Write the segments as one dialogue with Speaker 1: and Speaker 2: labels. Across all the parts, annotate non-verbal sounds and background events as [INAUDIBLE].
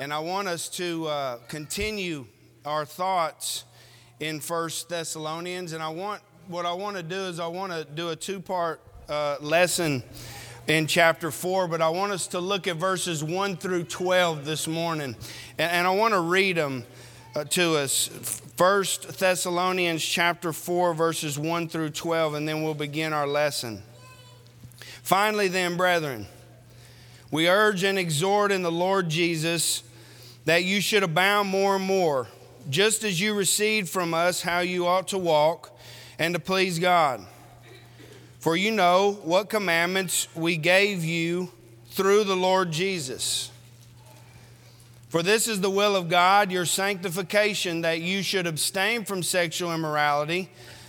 Speaker 1: And I want us to uh, continue our thoughts in First Thessalonians. And I want what I want to do is I want to do a two part uh, lesson in chapter 4, but I want us to look at verses 1 through 12 this morning. And, and I want to read them uh, to us. First Thessalonians chapter 4, verses 1 through 12, and then we'll begin our lesson. Finally, then, brethren, we urge and exhort in the Lord Jesus that you should abound more and more, just as you received from us how you ought to walk and to please God. For you know what commandments we gave you through the Lord Jesus. For this is the will of God, your sanctification, that you should abstain from sexual immorality,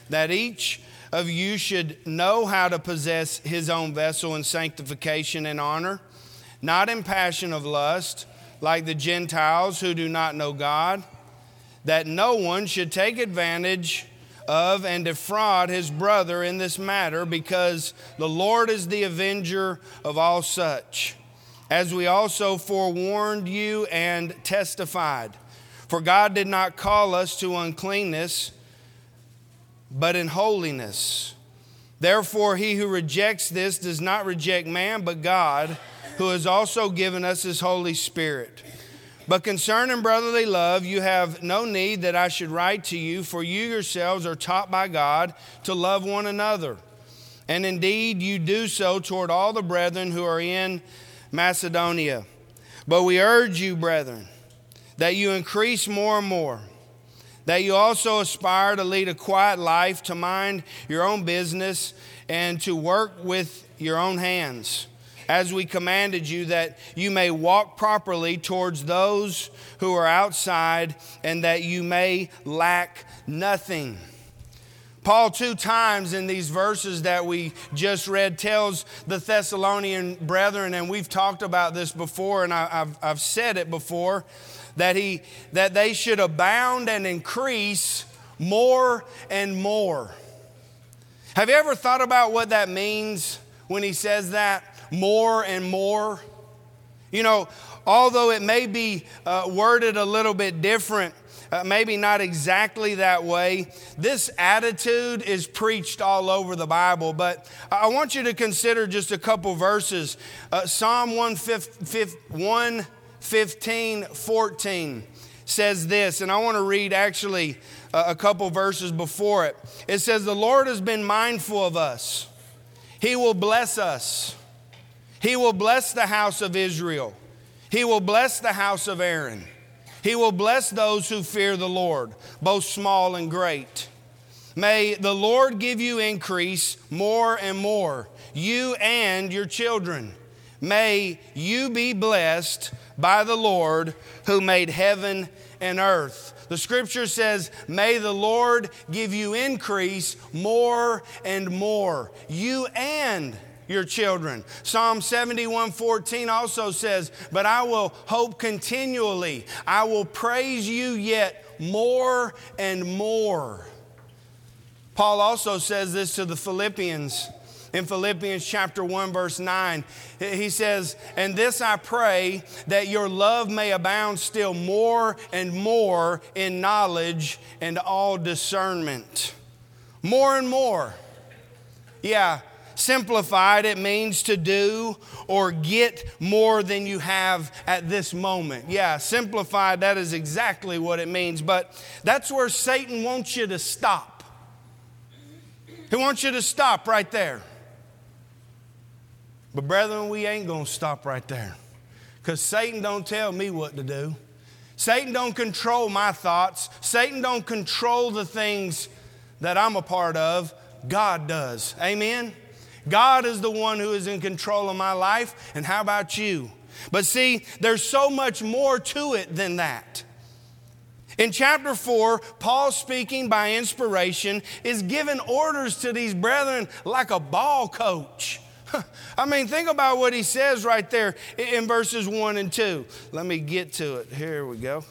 Speaker 1: that each of you should know how to possess his own vessel in sanctification and honor, not in passion of lust, like the Gentiles who do not know God, that no one should take advantage of and defraud his brother in this matter, because the Lord is the avenger of all such, as we also forewarned you and testified. For God did not call us to uncleanness, but in holiness. Therefore, he who rejects this does not reject man, but God, who has also given us his Holy Spirit. But concerning brotherly love, you have no need that I should write to you, for you yourselves are taught by God to love one another. And indeed, you do so toward all the brethren who are in Macedonia. But we urge you, brethren, that you increase more and more, that you also aspire to lead a quiet life, to mind your own business, and to work with your own hands as we commanded you, that you may walk properly towards those who are outside, and that you may lack nothing. Paul, two times in these verses that we just read, tells the Thessalonian brethren, and we've talked about this before, and I, have I've said it before, that, he, that they should abound and increase more and more. Have you ever thought about what that means when he says that? More and more. You know, although it may be uh, worded a little bit different, uh, maybe not exactly that way, this attitude is preached all over the Bible. But I want you to consider just a couple verses. Uh, Psalm 115, 14 says this, and I want to read actually a couple verses before it. It says, The Lord has been mindful of us, He will bless us. He will bless the house of Israel. He will bless the house of Aaron. He will bless those who fear the Lord, both small and great. May the Lord give you increase more and more, you and your children. May you be blessed by the Lord who made heaven and earth. The scripture says, May the Lord give you increase more and more, you and your children. Psalm 71 14 also says, But I will hope continually, I will praise you yet more and more. Paul also says this to the Philippians in Philippians chapter 1, verse 9. He says, And this I pray that your love may abound still more and more in knowledge and all discernment. More and more. Yeah, Simplified, it means to do or get more than you have at this moment. Yeah, simplified, that is exactly what it means. But that's where Satan wants you to stop. He wants you to stop right there. But brethren, we ain't going to stop right there. Cuz Satan don't tell me what to do. Satan don't control my thoughts. Satan don't control the things that I'm a part of. God does. Amen. God is the one who is in control of my life, and how about you? But see, there's so much more to it than that. In chapter 4, Paul, speaking by inspiration, is giving orders to these brethren like a ball coach. [LAUGHS] I mean, think about what he says right there in verses 1 and 2. Let me get to it. Here we go.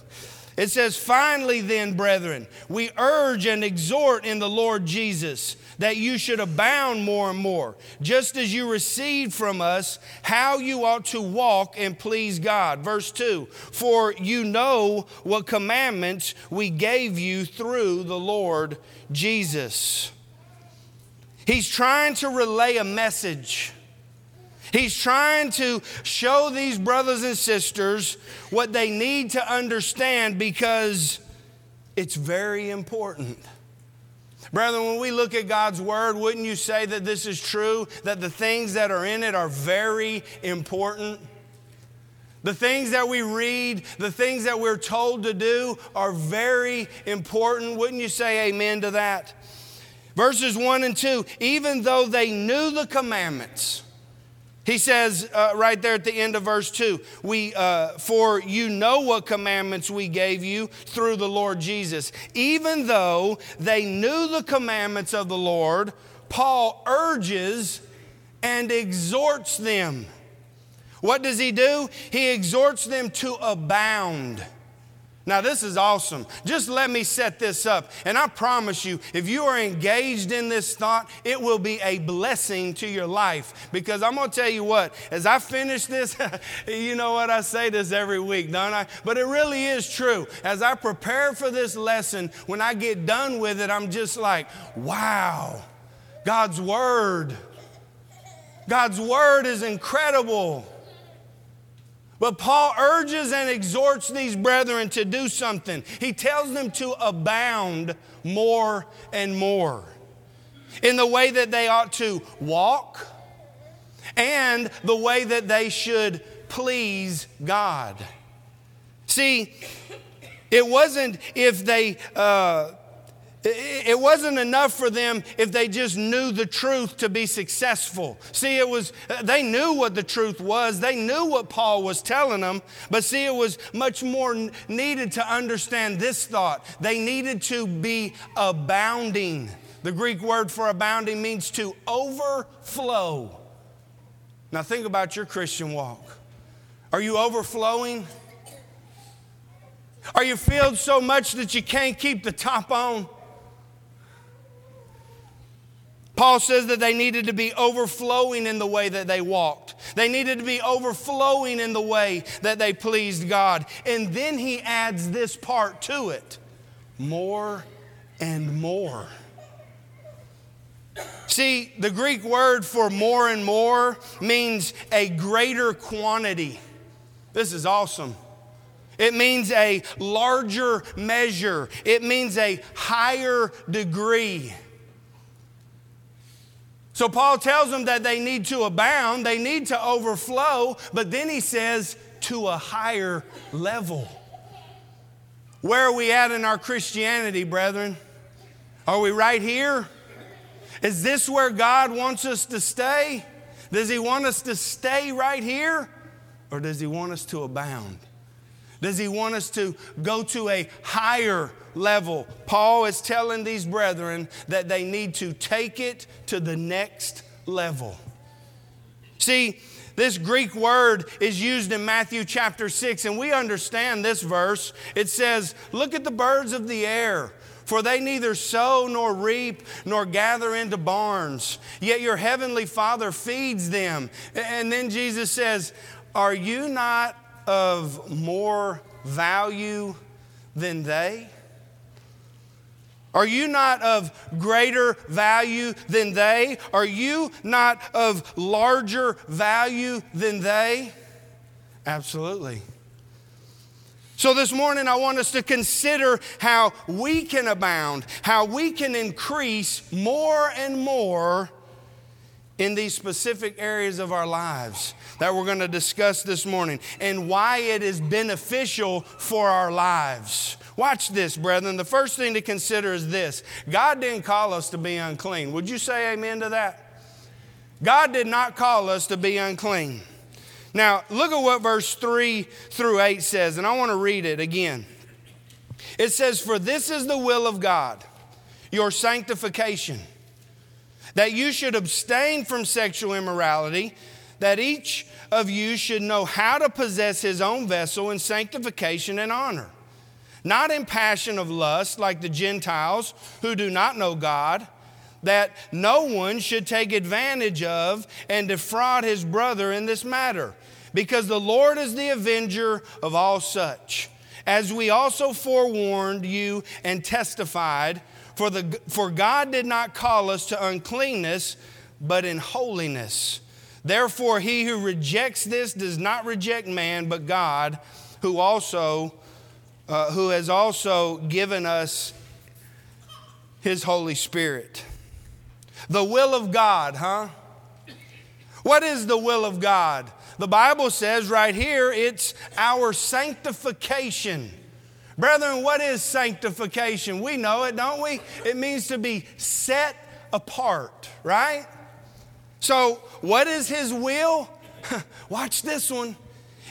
Speaker 1: It says, Finally, then, brethren, we urge and exhort in the Lord Jesus that you should abound more and more, just as you received from us how you ought to walk and please God. Verse 2 For you know what commandments we gave you through the Lord Jesus. He's trying to relay a message. He's trying to show these brothers and sisters what they need to understand because it's very important. Brethren, when we look at God's Word, wouldn't you say that this is true? That the things that are in it are very important? The things that we read, the things that we're told to do are very important. Wouldn't you say amen to that? Verses 1 and 2 even though they knew the commandments, he says uh, right there at the end of verse 2 we, uh, For you know what commandments we gave you through the Lord Jesus. Even though they knew the commandments of the Lord, Paul urges and exhorts them. What does he do? He exhorts them to abound. Now, this is awesome. Just let me set this up. And I promise you, if you are engaged in this thought, it will be a blessing to your life. Because I'm going to tell you what, as I finish this, [LAUGHS] you know what? I say this every week, don't I? But it really is true. As I prepare for this lesson, when I get done with it, I'm just like, wow, God's Word. God's Word is incredible. But Paul urges and exhorts these brethren to do something. He tells them to abound more and more in the way that they ought to walk and the way that they should please God. See, it wasn't if they uh, it wasn't enough for them if they just knew the truth to be successful. See, it was, uh, they knew what the truth was. They knew what Paul was telling them. But see, it was much more needed to understand this thought. They needed to be abounding. The Greek word for abounding means to overflow. Now, think about your Christian walk. Are you overflowing? Are you filled so much that you can't keep the top on? Paul says that they needed to be overflowing in the way that they walked. They needed to be overflowing in the way that they pleased God. And then he adds this part to it more and more. See, the Greek word for more and more means a greater quantity. This is awesome. It means a larger measure, it means a higher degree. So Paul tells them that they need to abound, they need to overflow, but then he says to a higher level. Where are we at in our Christianity, brethren? Are we right here? Is this where God wants us to stay? Does He want us to stay right here? Or does He want us to abound? Does He want us to go to a higher level. Paul is telling these brethren that they need to take it to the next level. See, this Greek word is used in Matthew chapter 6, and we understand this verse. It says, Look at the birds of the air. For they neither sow nor reap nor gather into barns, yet your heavenly Father feeds them. And then Jesus says, Are you not of more value than they? Are you not of greater value than they? Are you not of larger value than they? Absolutely. So, this morning, I want us to consider how we can abound, how we can increase more and more in these specific areas of our lives that we're going to discuss this morning, and why it is beneficial for our lives. Watch this, brethren. The first thing to consider is this God didn't call us to be unclean. Would you say amen to that? God did not call us to be unclean. Now, look at what verse 3 through 8 says, and I want to read it again. It says, For this is the will of God, your sanctification, that you should abstain from sexual immorality, that each of you should know how to possess his own vessel in sanctification and honor not in passion of lust like the Gentiles who do not know God, that no one should take advantage of and defraud his brother in this matter, because the Lord is the avenger of all such. As we also forewarned you and testified, for, the, for God did not call us to uncleanness, but in holiness. Therefore, he who rejects this does not reject man, but God, who also uh, who has also given us his Holy Spirit. The will of God, huh? What is the will of God? The Bible says right here it's our sanctification. Brethren, what is sanctification? We know it, don't we? It means to be set apart, right? So, what is His will? [LAUGHS] Watch this one.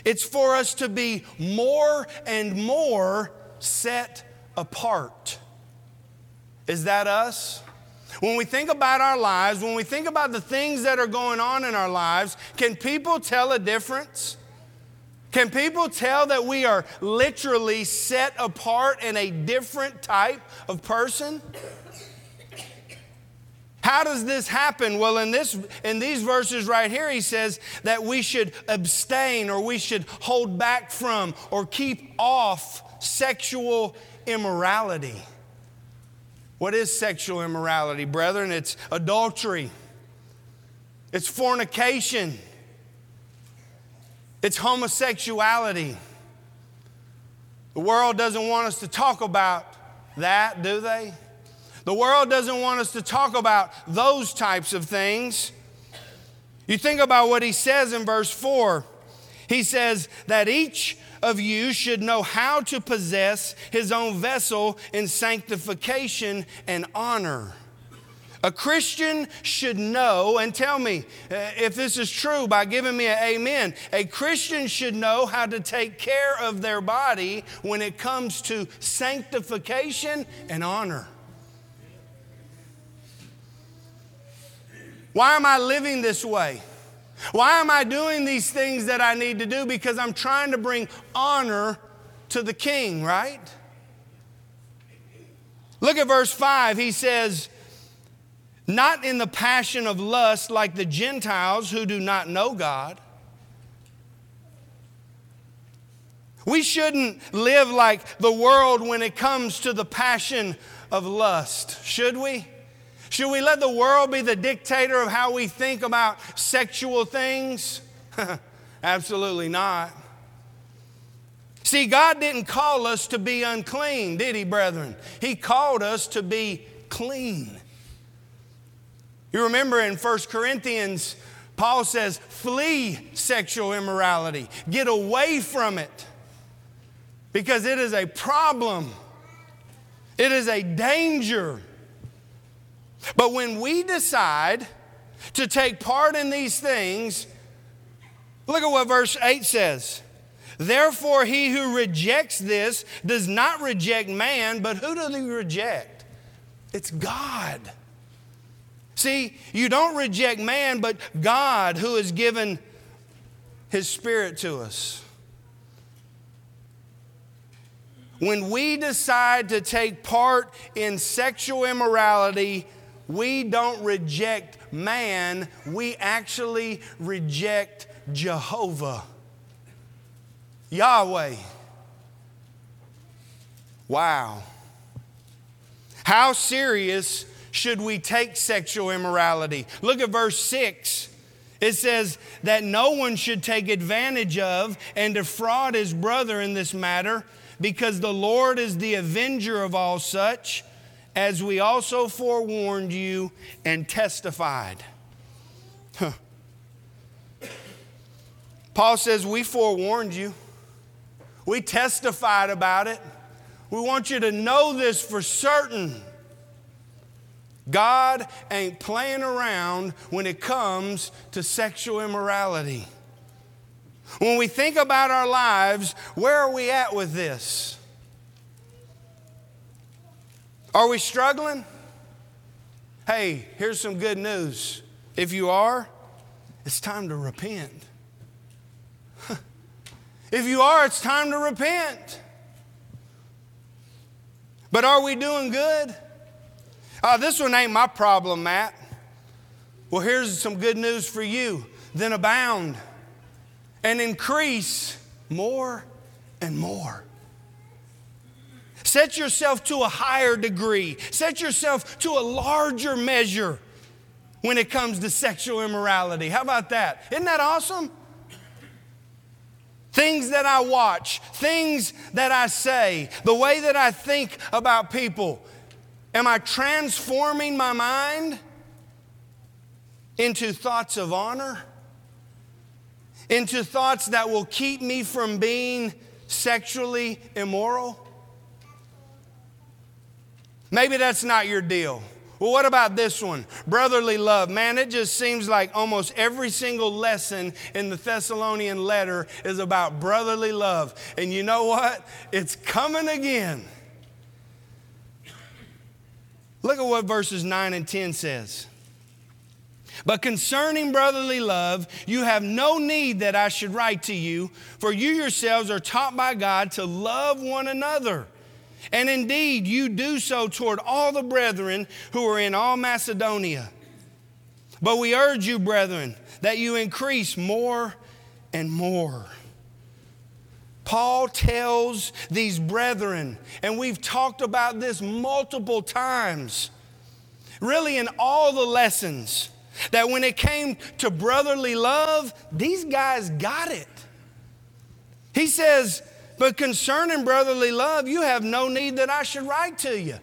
Speaker 1: It's for us to be more and more set apart. Is that us? When we think about our lives, when we think about the things that are going on in our lives, can people tell a difference? Can people tell that we are literally set apart in a different type of person? How does this happen? Well, in, this, in these verses right here, he says that we should abstain or we should hold back from or keep off sexual immorality. What is sexual immorality, brethren? It's adultery, it's fornication, it's homosexuality. The world doesn't want us to talk about that, do they? The world doesn't want us to talk about those types of things. You think about what he says in verse 4. He says that each of you should know how to possess his own vessel in sanctification and honor. A Christian should know, and tell me uh, if this is true by giving me an amen. A Christian should know how to take care of their body when it comes to sanctification and honor. Why am I living this way? Why am I doing these things that I need to do? Because I'm trying to bring honor to the king, right? Look at verse 5. He says, Not in the passion of lust like the Gentiles who do not know God. We shouldn't live like the world when it comes to the passion of lust, should we? Should we let the world be the dictator of how we think about sexual things? [LAUGHS] Absolutely not. See, God didn't call us to be unclean, did He, brethren? He called us to be clean. You remember in 1 Corinthians, Paul says, flee sexual immorality, get away from it, because it is a problem, it is a danger. But when we decide to take part in these things, look at what verse 8 says. Therefore, he who rejects this does not reject man, but who does he reject? It's God. See, you don't reject man, but God who has given his spirit to us. When we decide to take part in sexual immorality, we don't reject man, we actually reject Jehovah. Yahweh. Wow. How serious should we take sexual immorality? Look at verse 6. It says that no one should take advantage of and defraud his brother in this matter, because the Lord is the avenger of all such as we also forewarned you and testified. Huh. Paul says, We forewarned you, we testified about it. We want you to know this for certain. God ain't playing around when it comes to sexual immorality. When we think about our lives, where are we at with this? Are we struggling? Hey, here's some good news. If you are, it's time to repent. [LAUGHS] if you are, it's time to repent. But are we doing good? Oh, this one ain't my problem, Matt. Well, here's some good news for you. Then abound and increase more and more. Set yourself to a higher degree, set yourself to a larger measure when it comes to sexual immorality. How about that? Isn't that awesome? Things that I watch, things that I say, the way that I think about people. Am I transforming my mind into thoughts of honor? Into thoughts that will keep me from being sexually immoral? Maybe that's not your deal. Well, what about this one? Brotherly love. Man, it just seems like almost every single lesson in the Thessalonian letter is about brotherly love. And you know what? It's coming again. Look at what verses 9 and 10 says. But concerning brotherly love, you have no need that I should write to you, for you yourselves are taught by God to love one another. And indeed, you do so toward all the brethren who are in all Macedonia. But we urge you, brethren, that you increase more and more. Paul tells these brethren, and we've talked about this multiple times, really in all the lessons, that when it came to brotherly love, these guys got it. He says, but concerning brotherly love, you have no need that I should write to you.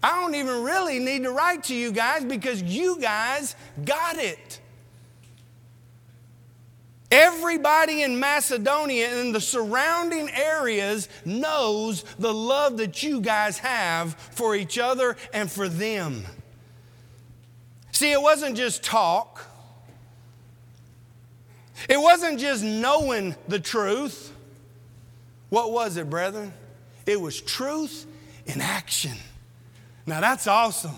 Speaker 1: I don't even really need to write to you guys because you guys got it. Everybody in Macedonia and the surrounding areas knows the love that you guys have for each other and for them. See, it wasn't just talk, it wasn't just knowing the truth. What was it, brethren? It was truth in action. Now that's awesome.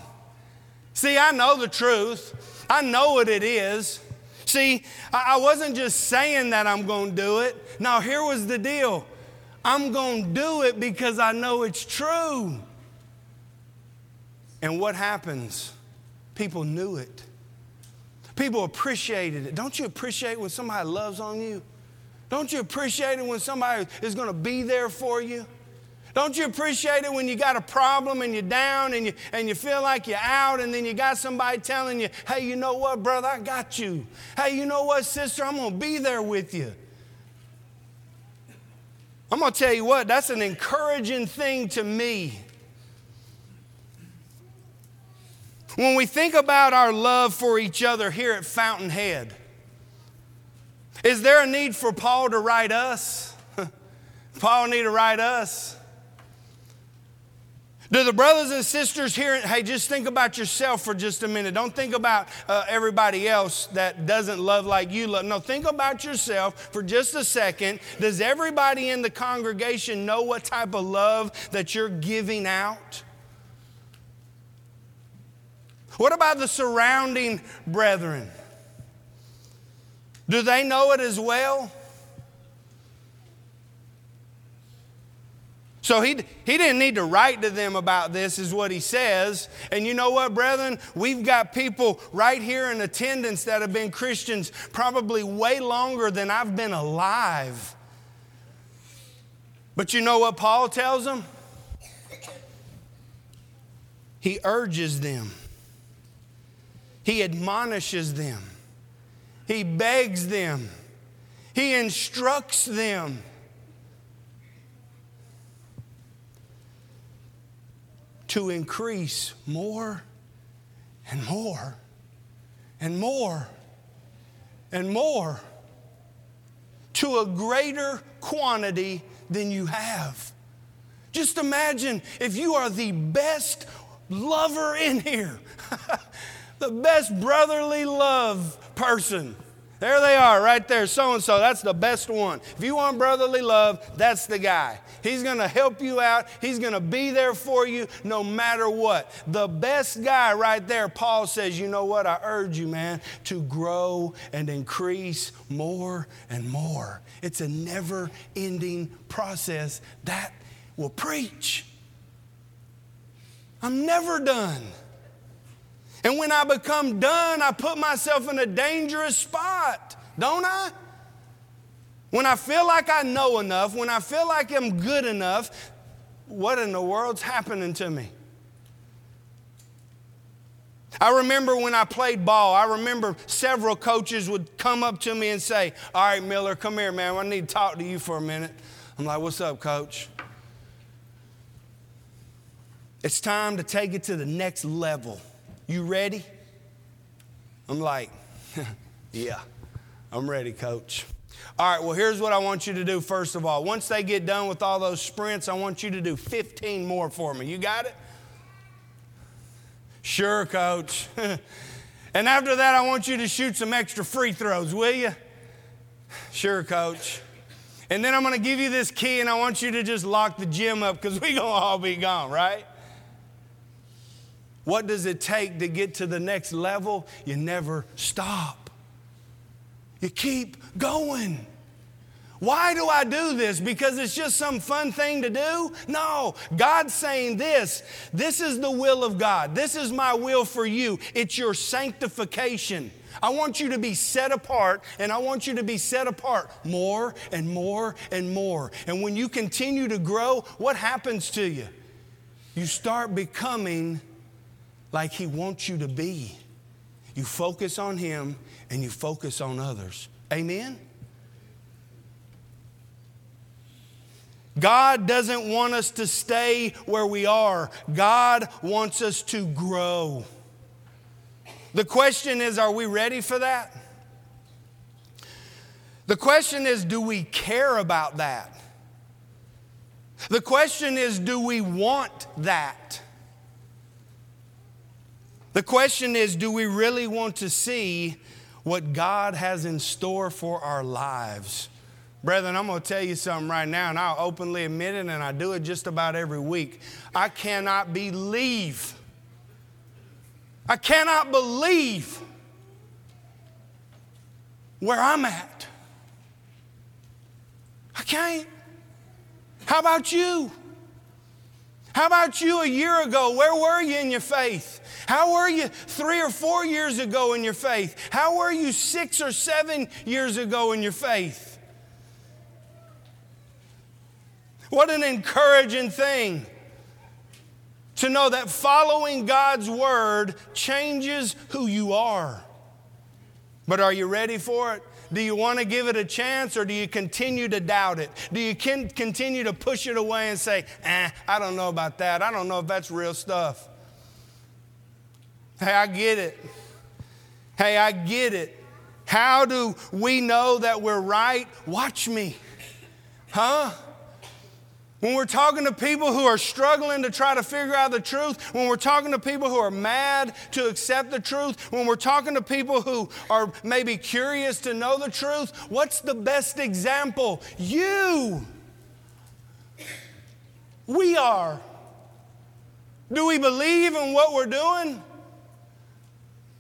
Speaker 1: See, I know the truth, I know what it is. See, I wasn't just saying that I'm going to do it. Now, here was the deal I'm going to do it because I know it's true. And what happens? People knew it. People appreciated it. Don't you appreciate when somebody loves on you? Don't you appreciate it when somebody is going to be there for you? Don't you appreciate it when you got a problem and you're down and you, and you feel like you're out and then you got somebody telling you, hey, you know what, brother, I got you. Hey, you know what, sister, I'm going to be there with you. I'm going to tell you what, that's an encouraging thing to me. When we think about our love for each other here at Fountainhead, is there a need for Paul to write us? [LAUGHS] Paul need to write us. Do the brothers and sisters here, hey, just think about yourself for just a minute. Don't think about uh, everybody else that doesn't love like you love. No, think about yourself for just a second. Does everybody in the congregation know what type of love that you're giving out? What about the surrounding brethren? Do they know it as well? So he, he didn't need to write to them about this, is what he says. And you know what, brethren? We've got people right here in attendance that have been Christians probably way longer than I've been alive. But you know what Paul tells them? He urges them, he admonishes them. He begs them, He instructs them. To increase more and more and more and more to a greater quantity than you have. Just imagine if you are the best lover in here, [LAUGHS] the best brotherly love person. There they are, right there, so and so. That's the best one. If you want brotherly love, that's the guy. He's to help you out. He's to be there for you no matter what. The best guy right there, Paul says, You know what? I urge you, man, to grow and increase more and more. It's a never ending process. That will preach. I'm never done. And when I become done, I put myself in a dangerous spot, don't I? When I feel like I know enough, when I feel like I'm good enough, what in the world's happening to me? I remember when I played ball, I remember several coaches would come up to me and say, All right, Miller, come here, man. I need to talk to you for a minute. I'm like, What's up, coach? It's time to take it to the next level. You ready? I'm like, [LAUGHS] Yeah, I'm ready, coach. All right, well, here's what I want you to do first of all. Once they get done with all those sprints, I want you to do 15 more for me. You got it? Sure, coach. [LAUGHS] and after that, I want you to shoot some extra free throws, will you? Sure, coach. And then I'm going to give you this key and I want you to just lock the gym up because [LAUGHS] we're going to all be gone, right? What does it take to get to the next level? You never stop. You keep going. Why do I do this? Because it's just some fun thing to do? No, God's saying this. This is the will of God. This is my will for you. It's your sanctification. I want you to be set apart, and I want you to be set apart more and more and more. And when you continue to grow, what happens to you? You start becoming like He wants you to be. You focus on Him and you focus on others. Amen? God doesn't want us to stay where we are. God wants us to grow. The question is are we ready for that? The question is do we care about that? The question is do we want that? The question is do we really want to see what God has in store for our lives? Brethren, I'm going to tell you something right now, and I'll openly admit it, and I do it just about every week. I cannot believe, I cannot believe where I'm at. I can't. How about you? How about you a year ago? Where were you in your faith? How were you three or four years ago in your faith? How were you six or seven years ago in your faith? What an encouraging thing to know that following God's word changes who you are. But are you ready for it? Do you want to give it a chance or do you continue to doubt it? Do you continue to push it away and say, eh, I don't know about that. I don't know if that's real stuff. Hey, I get it. Hey, I get it. How do we know that we're right? Watch me. Huh? When we're talking to people who are struggling to try to figure out the truth, when we're talking to people who are mad to accept the truth, when we're talking to people who are maybe curious to know the truth, what's the best example? You. We are. Do we believe in what we're doing?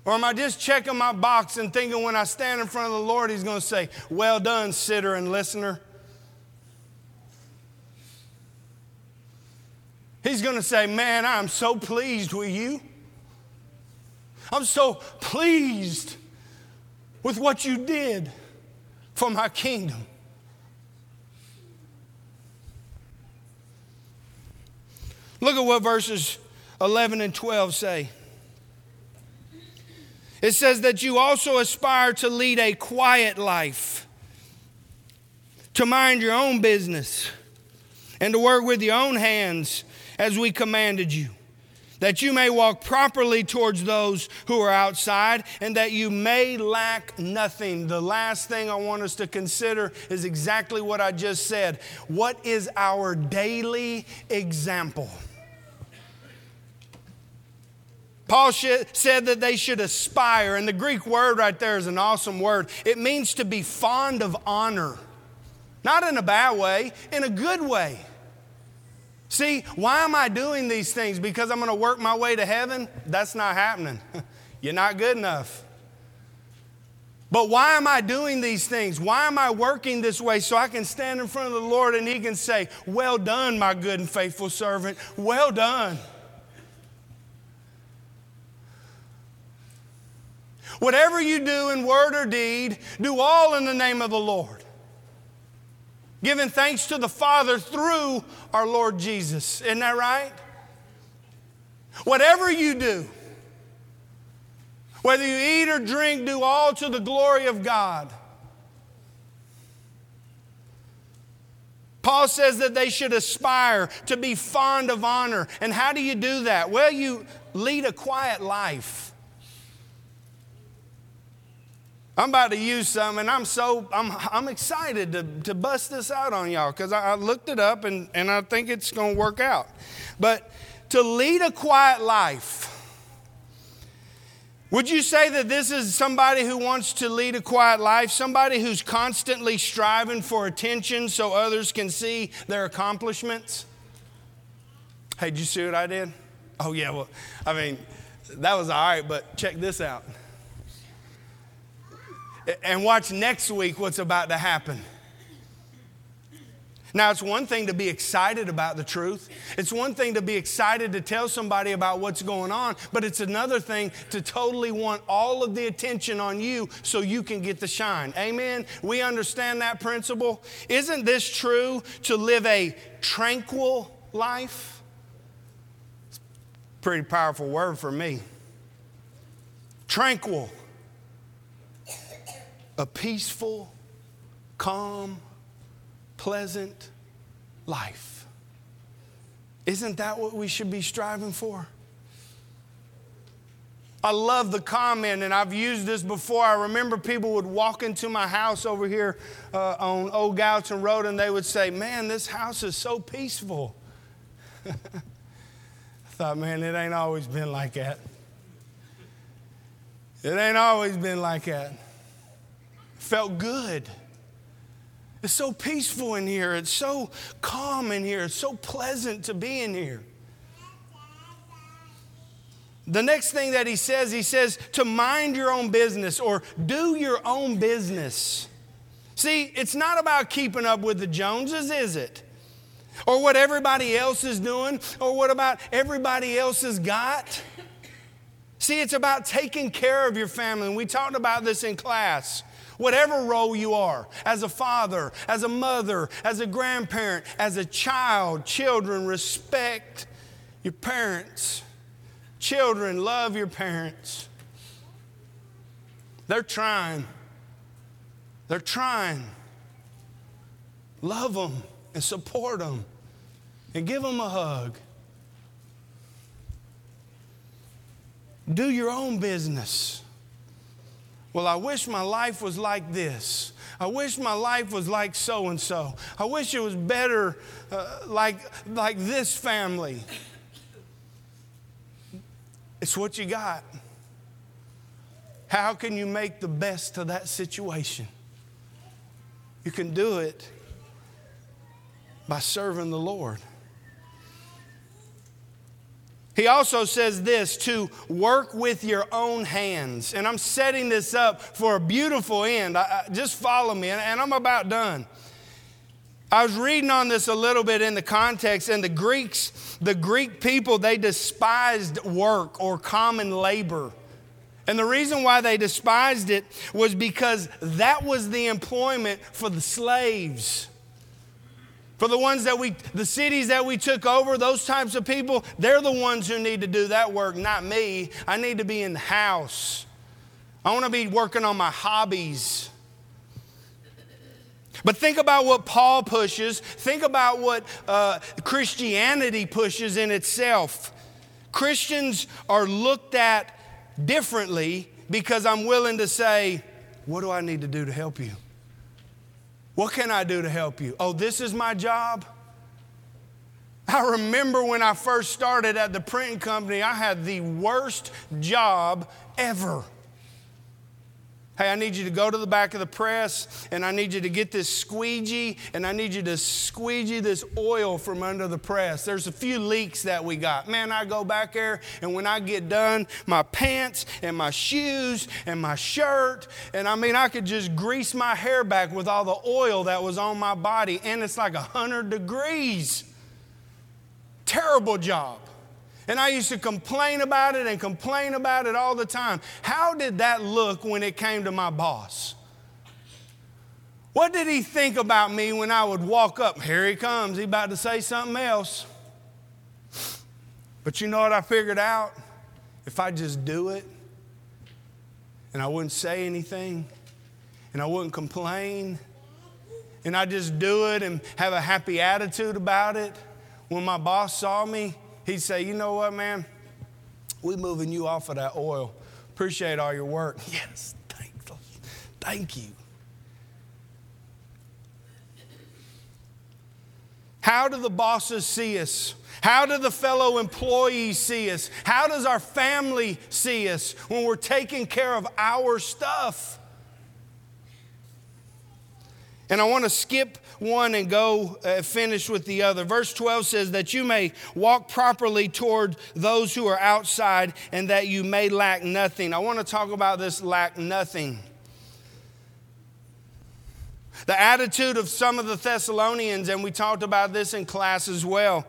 Speaker 1: Or am I just checking my box and thinking when I stand in front of the Lord, He's going to say, Well done, sitter and listener? He's going to say, Man, I'm so pleased with you. I'm so pleased with what you did for my kingdom. Look at what verses 11 and 12 say. It says that you also aspire to lead a quiet life, to mind your own business, and to work with your own hands as we commanded you, that you may walk properly towards those who are outside, and that you may lack nothing. The last thing I want us to consider is exactly what I just said. What is our daily example? Paul said that they should aspire, and the Greek word right there is an awesome word. It means to be fond of honor, not in a bad way, in a good way. See, why am I doing these things? Because I'm going to work my way to heaven? That's not happening. [LAUGHS] You're not good enough. But why am I doing these things? Why am I working this way? So I can stand in front of the Lord and He can say, Well done, my good and faithful servant. Well done. Whatever you do in word or deed, do all in the name of the Lord. Giving thanks to the Father through our Lord Jesus. Isn't that right? Whatever you do, whether you eat or drink, do all to the glory of God. Paul says that they should aspire to be fond of honor. And how do you do that? Well, you lead a quiet life. I'm about to use some, and I'm so I'm, I'm excited to, to bust this out on y'all because I, I looked it up and, and I think it's going to work out. But to lead a quiet life, would you say that this is somebody who wants to lead a quiet life, somebody who's constantly striving for attention so others can see their accomplishments? Hey, did you see what I did? Oh, yeah, well, I mean, that was all right, but check this out. And watch next week what's about to happen. Now, it's one thing to be excited about the truth. It's one thing to be excited to tell somebody about what's going on, but it's another thing to totally want all of the attention on you so you can get the shine. Amen? We understand that principle. Isn't this true to live a tranquil life? It's a pretty powerful word for me. Tranquil. A peaceful, calm, pleasant life. Isn't that what we should be striving for? I love the comment, and I've used this before. I remember people would walk into my house over here uh, on Old Gallatin Road, and they would say, Man, this house is so peaceful. [LAUGHS] I thought, man, it ain't always been like that. It ain't always been like that. Felt good. It's so peaceful in here. It's so calm in here. It's so pleasant to be in here. The next thing that he says, he says to mind your own business or do your own business. See, it's not about keeping up with the Joneses, is it? Or what everybody else is doing, or what about everybody else has got. See, it's about taking care of your family. And we talked about this in class whatever role you are as a father, as a mother, as a grandparent, as a child, children, respect your parents. Children, love your parents. They're trying. They're trying. Love them and support them and give them a hug. Do your own business. Well, I wish my life was like this. I wish my life was like so and so. I wish it was better uh, like, like this family. It's what you got. How can you make the best of that situation? You can do it by serving the Lord. He also says this to work with your own hands. And I'm setting this up for a beautiful end. I, I, just follow me, and, and I'm about done. I was reading on this a little bit in the context, and the Greeks, the Greek people, they despised work or common labor. And the reason why they despised it was because that was the employment for the slaves. For the ones that we, the cities that we took over, those types of people, they're the ones who need to do that work, not me. I need to be in the house. I want to be working on my hobbies. But think about what Paul pushes. Think about what uh, Christianity pushes in itself. Christians are looked at differently because I'm willing to say, What do I need to do to help you? What can I do to help you? Oh, this is my job? I remember when I first started at the printing company, I had the worst job ever. Hey, I need you to go to the back of the press and I need you to get this squeegee and I need you to squeegee this oil from under the press. There's a few leaks that we got. Man, I go back there and when I get done, my pants and my shoes and my shirt, and I mean, I could just grease my hair back with all the oil that was on my body and it's like 100 degrees. Terrible job. And I used to complain about it and complain about it all the time. How did that look when it came to my boss? What did he think about me when I would walk up? Here he comes. He about to say something else. But you know what I figured out? If I just do it and I wouldn't say anything and I wouldn't complain and I just do it and have a happy attitude about it, when my boss saw me, he'd say, You know what, man? We're moving you off of that oil. Appreciate all your work. [LAUGHS] Yes, thank, thank you. How do the bosses see us? How do the fellow employees see us? How does our family see us when we're taking care of our stuff? And I want to skip one and go uh, finish with the other. Verse 12 says that you may walk properly toward those who are outside and that you may lack nothing. I want to talk about this lack nothing. The attitude of some of the Thessalonians, and we talked about this in class as well.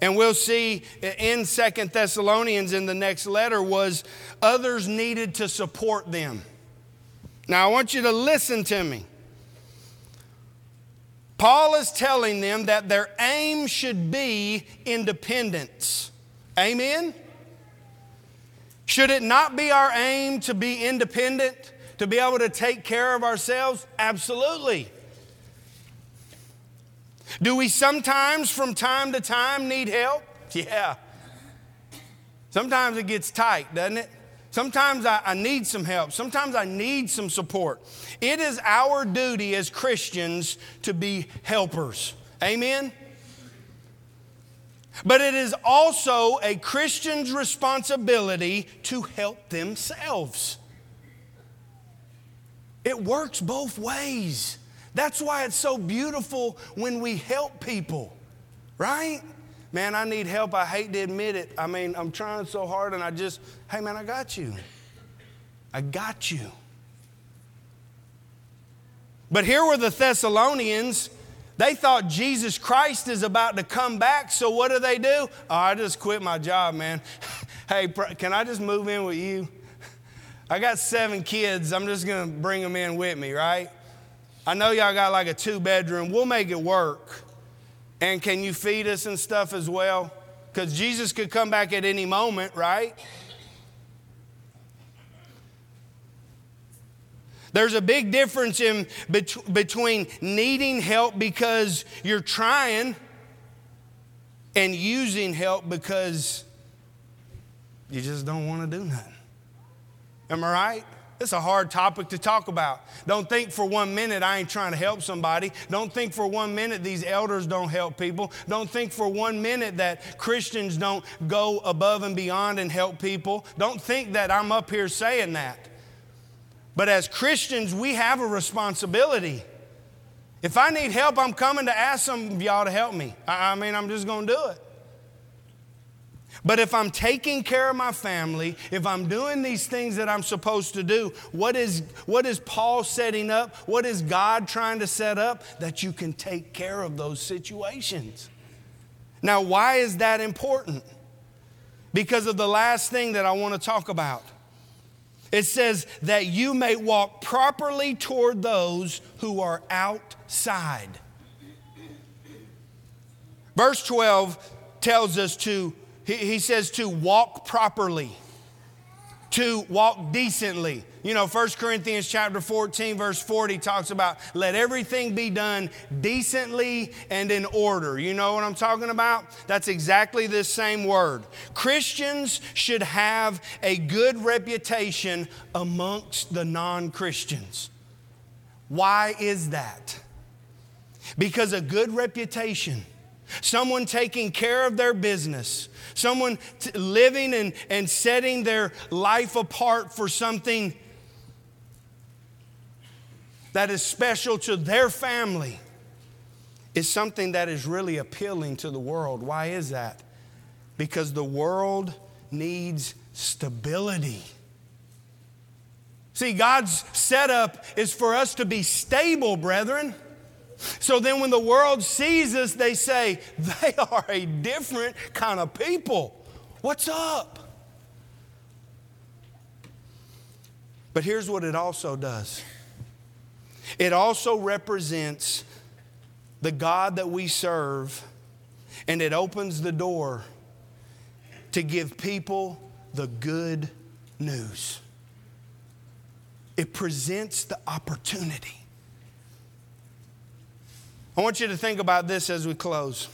Speaker 1: And we'll see in Second Thessalonians in the next letter was others needed to support them. Now I want you to listen to me. Paul is telling them that their aim should be independence. Amen? Should it not be our aim to be independent? to be able to take care of ourselves? Absolutely. Do we sometimes, from time to time, need help? [LAUGHS] Yeah. Sometimes it gets tight, doesn't it? Sometimes I, I, need some help. Sometimes I need some support. It is our duty as Christians to be helpers. Amen? But it is also a Christian's responsibility to help themselves. It works both ways. That's why it's so beautiful when we help people, right? Man, I need help. I hate to admit it. I mean, I'm trying so hard and I just, hey, man, I got you. I got you. But here were the Thessalonians. They thought Jesus Christ is about to come back, so what do they do? Oh, I just quit my job, man. [LAUGHS] hey, can I just move in with you? I got seven kids. I'm just going to bring them in with me, right? I know y'all got like a two bedroom. We'll make it work. And can you feed us and stuff as well? Because Jesus could come back at any moment, right? There's a big difference in bet- between needing help because you're trying and using help because you just don't want to do nothing. Am I right? It's a hard topic to talk about. Don't think for one minute I ain't trying to help somebody. Don't think for one minute these elders don't help people. Don't think for one minute that Christians don't go above and beyond and help people. Don't think that I'm up here saying that. But as Christians, we have a responsibility. If I need help, I'm coming to ask some of y'all to help me. I mean, I'm just going to do it. But if I'm taking care of my family, if I'm doing these things that I'm supposed to do, what is, what is Paul setting up? What is God trying to set up? That you can take care of those situations. Now, why is that important? Because of the last thing that I want to talk about. It says that you may walk properly toward those who are outside. Verse 12 tells us to he, he says to walk properly, to walk decently. You know, 1 Corinthians chapter 14, verse 40 talks about let everything be done decently and in order. You know what I'm talking about? That's exactly this same word. Christians should have a good reputation amongst the non Christians. Why is that? Because a good reputation, someone taking care of their business, someone t- living and, and setting their life apart for something that is special to their family is something that is really appealing to the world. Why is that? Because the world needs stability. See, God's setup is for us to be stable, brethren. So then when the world sees us, they say, they [LAUGHS] are a different kind of people. What's up? But here's what it also does it also represents the God that we serve, and it opens the door to give people the good news. It presents the opportunity. I want you to think about this as we close.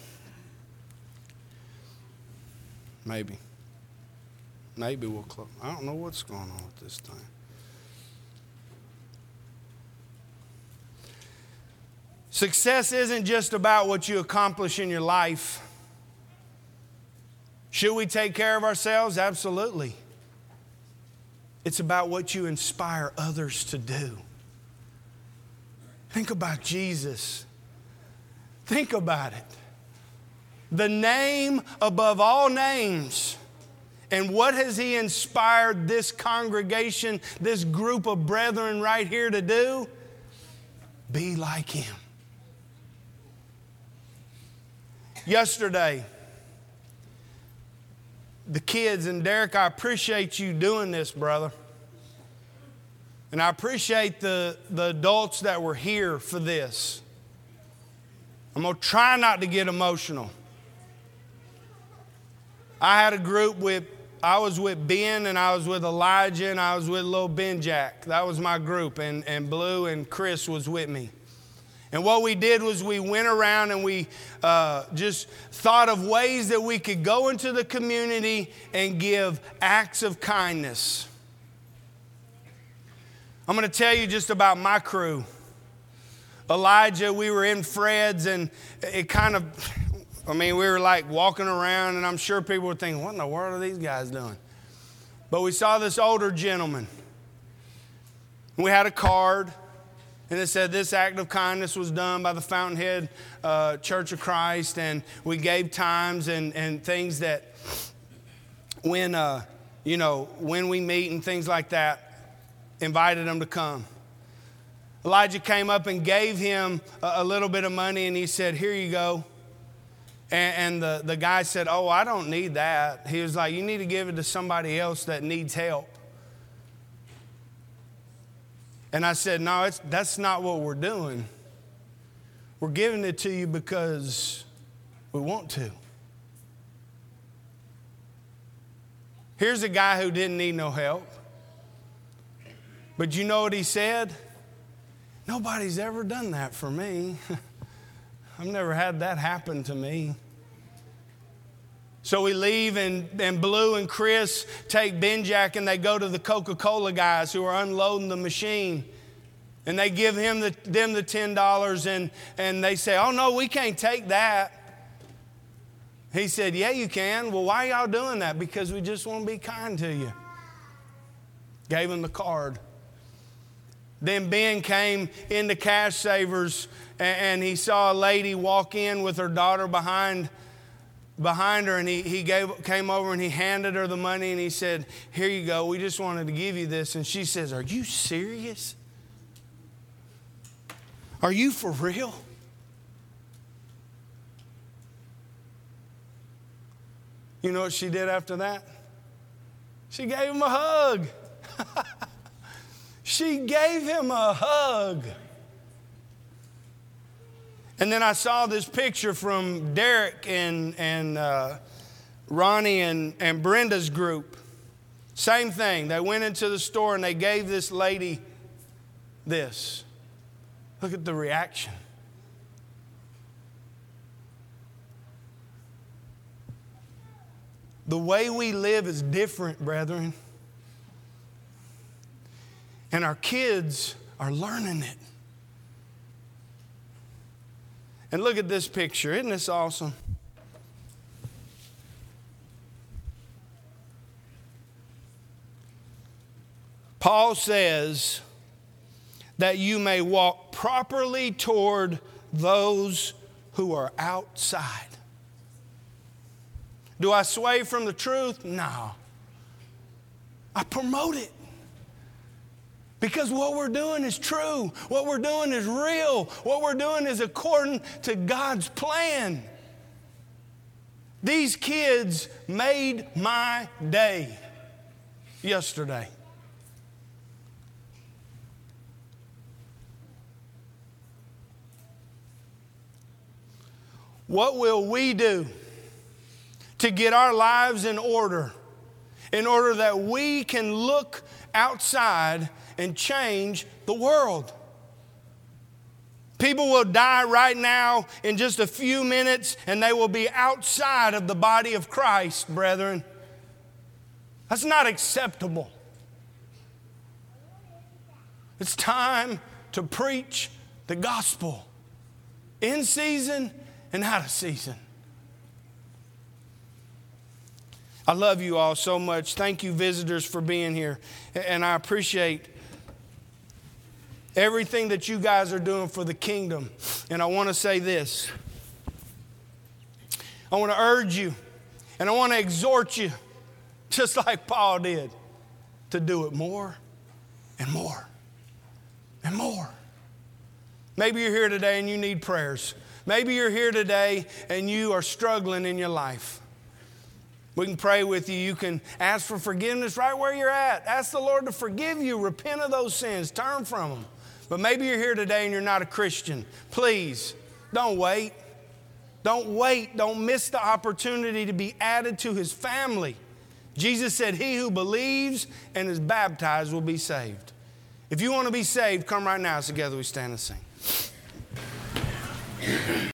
Speaker 1: Maybe. Maybe we'll close. I don't know what's going on with this thing. Success isn't just about what you accomplish in your life. Should we take care of ourselves? Absolutely. It's about what you inspire others to do. Think about Jesus. Think about it. The name above all names. And what has he inspired this congregation, this group of brethren right here to do? Be like him. Yesterday, the kids, and Derek, I appreciate you doing this, brother. And I appreciate the, the adults that were here for this. I'm going to try not to get emotional. I had a group with, I was with Ben and I was with Elijah and I was with little Ben Jack. That was my group, and, and Blue and Chris was with me. And what we did was we went around and we uh, just thought of ways that we could go into the community and give acts of kindness. I'm going to tell you just about my crew. Elijah, we were in Fred's, and it kind of, I mean, we were like walking around, and I'm sure people were thinking, what in the world are these guys doing? But we saw this older gentleman. We had a card, and it said this act of kindness was done by the Fountainhead uh, Church of Christ, and we gave times and, and things that when, uh, you know, when we meet and things like that, invited them to come. Elijah came up and gave him a, little bit of money and he said, Here you go. And, and the, the guy said, Oh, I don't need that. He was like, You need to give it to somebody else that needs help. And I said, No, it's, that's not what we're doing. We're giving it to you because we want to. Here's a guy who didn't need no help. But you know what he said? Nobody's ever done that for me. [LAUGHS] I've never had that happen to me. So we leave, and, and Blue and Chris take Benjack and they go to the Coca Cola guys who are unloading the machine. And they give him the, them the $10, and, and they say, Oh, no, we can't take that. He said, Yeah, you can. Well, why y'all doing that? Because we just want to be kind to you. Gave him the card. Then Ben came into Cash Savers and he saw a lady walk in with her daughter behind, behind her, and he, he gave, came over and he handed her the money and he said, Here you go, we just wanted to give you this. And she says, Are you serious? Are you for real? You know what she did after that? She gave him a hug. [LAUGHS] She gave him a hug. And then I saw this picture from Derek and, and uh, Ronnie and, and Brenda's group. Same thing. They went into the store and they gave this lady this. Look at the reaction. The way we live is different, brethren. And our kids are learning it. And look at this picture. Isn't this awesome? Paul says that you may walk properly toward those who are outside. Do I sway from the truth? No. I promote it. Because what we're doing is true. What we're doing is real. What we're doing is according to God's plan. These kids made my day yesterday. What will we do to get our lives in order in order that we can look outside and change the world? People will die right now in just a few minutes and they will be outside of the body of Christ, brethren. That's not acceptable. It's time to preach the gospel in season and out of season. I love you all so much. Thank you, visitors, for being here. And I appreciate everything that you guys are doing for the kingdom. And I want to say this I want to urge you and I want to exhort you, [LAUGHS] just like Paul did, to do it more and more and more. Maybe you're here today and you need prayers. Maybe you're here today and you are struggling in your life. We can pray with you. You can ask for forgiveness right where you're at. Ask the Lord to forgive you. Repent of those sins. Turn from them. But maybe you're here today and you're not a Christian. Please, don't wait. Don't wait. Don't miss the opportunity to be added to his family. Jesus said, He who believes and is baptized will be saved. If you want to be saved, come right now. Together we stand and sing.